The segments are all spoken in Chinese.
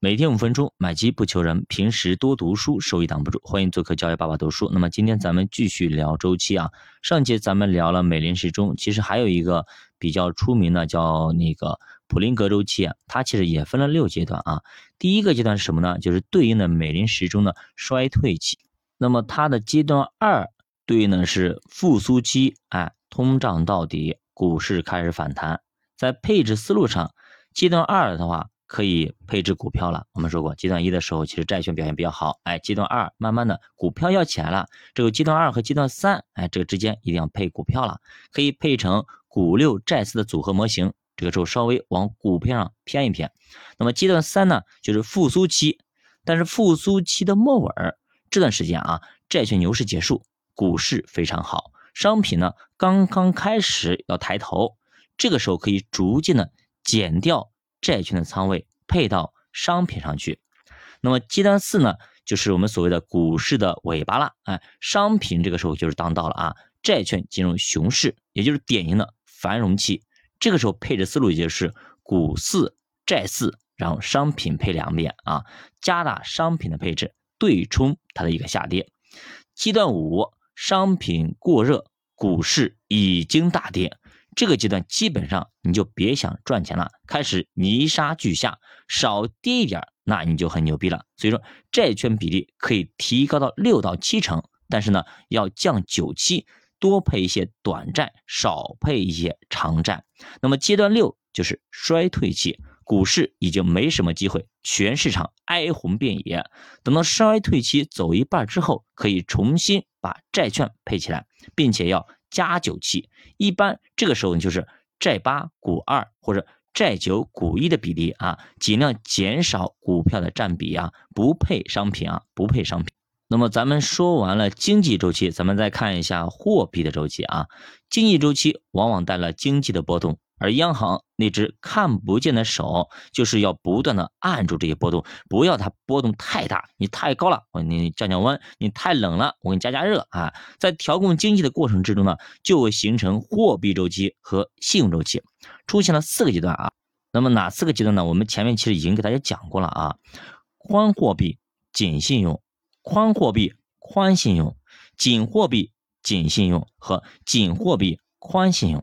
每天五分钟，买基不求人，平时多读书，收益挡不住。欢迎做客教育爸爸读书。那么今天咱们继续聊周期啊。上节咱们聊了美林时钟，其实还有一个比较出名的叫那个普林格周期啊，它其实也分了六阶段啊。第一个阶段是什么呢？就是对应的美林时钟的衰退期。那么它的阶段二对应的是复苏期，哎，通胀到底，股市开始反弹。在配置思路上，阶段二的话。可以配置股票了。我们说过，阶段一的时候，其实债券表现比较好。哎，阶段二慢慢的股票要起来了。这个阶段二和阶段三，哎，这个之间一定要配股票了。可以配成股六债四的组合模型。这个时候稍微往股票上偏一偏。那么阶段三呢，就是复苏期。但是复苏期的末尾这段时间啊，债券牛市结束，股市非常好，商品呢刚刚开始要抬头。这个时候可以逐渐的减掉。债券的仓位配到商品上去，那么阶段四呢，就是我们所谓的股市的尾巴了，哎，商品这个时候就是当道了啊，债券进入熊市，也就是典型的繁荣期，这个时候配置思路也就是股四债四，然后商品配两遍啊，加大商品的配置，对冲它的一个下跌。阶段五，商品过热，股市已经大跌。这个阶段基本上你就别想赚钱了，开始泥沙俱下，少跌一点，那你就很牛逼了。所以说，债券比例可以提高到六到七成，但是呢，要降九期，多配一些短债，少配一些长债。那么阶段六就是衰退期，股市已经没什么机会，全市场哀鸿遍野。等到衰退期走一半之后，可以重新把债券配起来，并且要。加九期，一般这个时候你就是债八股二或者债九股一的比例啊，尽量减少股票的占比啊，不配商品啊，不配商品。那么咱们说完了经济周期，咱们再看一下货币的周期啊。经济周期往往带来经济的波动。而央行那只看不见的手，就是要不断的按住这些波动，不要它波动太大。你太高了，我给你降降温；你太冷了，我给你加加热啊。在调控经济的过程之中呢，就会形成货币周期和信用周期，出现了四个阶段啊。那么哪四个阶段呢？我们前面其实已经给大家讲过了啊。宽货币、紧信用；宽货币、宽信用；紧货币、紧信用和紧货币、宽信用。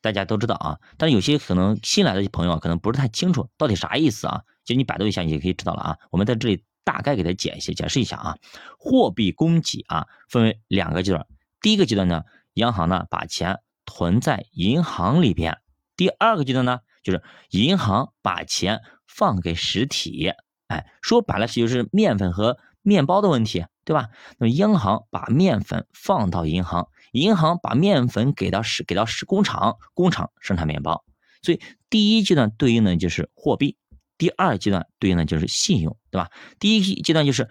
大家都知道啊，但是有些可能新来的朋友可能不是太清楚到底啥意思啊。就你百度一下，你就可以知道了啊。我们在这里大概给他解析解释一下啊。货币供给啊，分为两个阶段。第一个阶段呢，央行呢把钱囤在银行里边；第二个阶段呢，就是银行把钱放给实体。哎，说白了就是面粉和面包的问题，对吧？那么央行把面粉放到银行。银行把面粉给到市，给到市工厂，工厂生产面包。所以第一阶段对应的就是货币，第二阶段对应的就是信用，对吧？第一阶段就是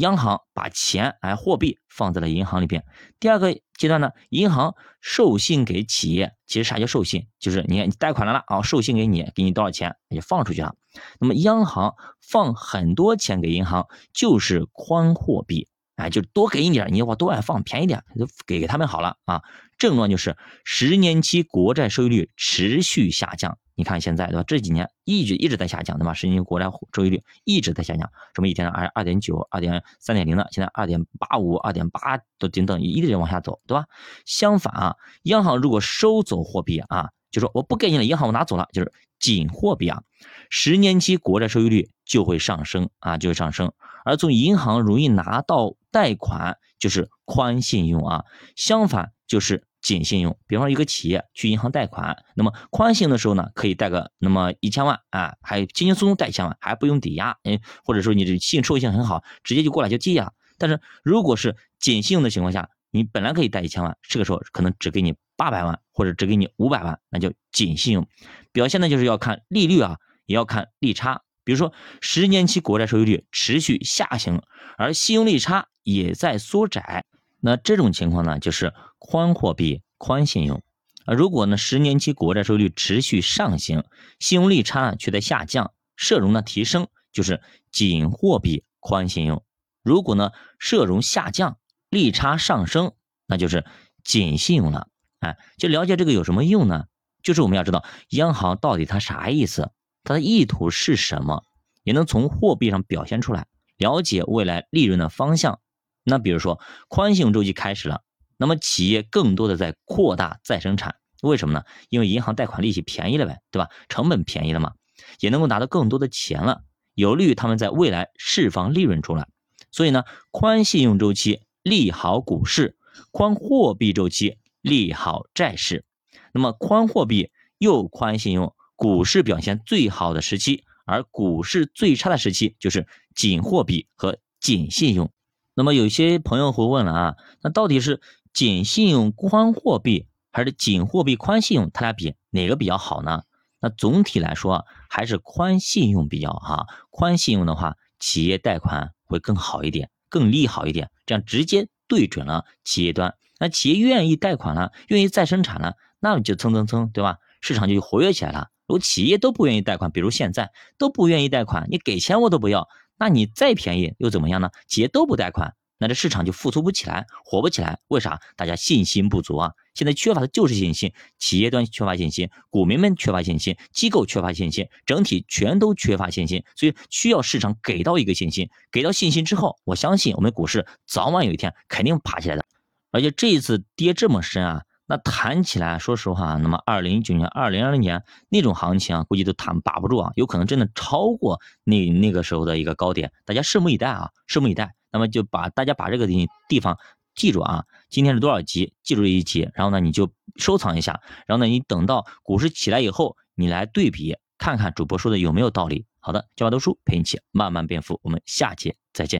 央行把钱哎货币放在了银行里边。第二个阶段呢，银行授信给企业。其实啥叫授信？就是你贷款来了啊，授信给你，给你多少钱也放出去了。那么央行放很多钱给银行，就是宽货币。哎，就多给你点，你往多外放，便宜点，就给他们好了啊。症状就是十年期国债收益率持续下降。你看现在对吧？这几年一直一直在下降，对吧？是因为国债收益率一直在下降，什么一天二二点九、二点三点零的，现在二点八五、二点八都等等，一直往下走，对吧？相反啊，央行如果收走货币啊，就说我不给你了，银行我拿走了，就是紧货币啊，十年期国债收益率就会上升啊，就会上升。而从银行容易拿到贷款就是宽信用啊，相反就是紧信用。比方说一个企业去银行贷款，那么宽信用的时候呢，可以贷个那么一千万啊，还轻轻松松贷一千万，还不用抵押，哎，或者说你这信用收益性很好，直接就过来就借了。但是如果是紧信用的情况下，你本来可以贷一千万，这个时候可能只给你八百万或者只给你五百万，那叫紧信用。表现呢就是要看利率啊，也要看利差。比如说，十年期国债收益率持续下行，而信用利差也在缩窄，那这种情况呢，就是宽货币、宽信用。啊，如果呢，十年期国债收益率持续上行，信用利差呢却在下降，社融呢提升，就是紧货币、宽信用。如果呢，社融下降，利差上升，那就是紧信用了。哎，就了解这个有什么用呢？就是我们要知道央行到底它啥意思。它的意图是什么？也能从货币上表现出来，了解未来利润的方向。那比如说宽信用周期开始了，那么企业更多的在扩大再生产，为什么呢？因为银行贷款利息便宜了呗，对吧？成本便宜了嘛，也能够拿到更多的钱了，有利于他们在未来释放利润出来。所以呢，宽信用周期利好股市，宽货币周期利好债市。那么宽货币又宽信用，股市表现最好的时期，而股市最差的时期就是紧货币和紧信用。那么有些朋友会问了啊，那到底是紧信用宽货币，还是紧货币宽信用？它俩比哪个比较好呢？那总体来说还是宽信用比较哈。宽信用的话，企业贷款会更好一点，更利好一点，这样直接对准了企业端。那企业愿意贷款了，愿意再生产了。那么就蹭蹭蹭，对吧？市场就活跃起来了。如果企业都不愿意贷款，比如现在都不愿意贷款，你给钱我都不要，那你再便宜又怎么样呢？企业都不贷款，那这市场就复苏不起来，火不起来。为啥？大家信心不足啊！现在缺乏的就是信心，企业端缺乏信心，股民们缺乏信心，机构缺乏信心，整体全都缺乏信心，所以需要市场给到一个信心，给到信心之后，我相信我们股市早晚有一天肯定爬起来的。而且这一次跌这么深啊！那谈起来，说实话，那么二零一九年、二零二零年那种行情啊，估计都谈把不住啊，有可能真的超过那那个时候的一个高点，大家拭目以待啊，拭目以待。那么就把大家把这个地地方记住啊，今天是多少集，记住一集，然后呢你就收藏一下，然后呢你等到股市起来以后，你来对比看看主播说的有没有道理。好的，教化读书陪你一起慢慢变富，我们下节再见。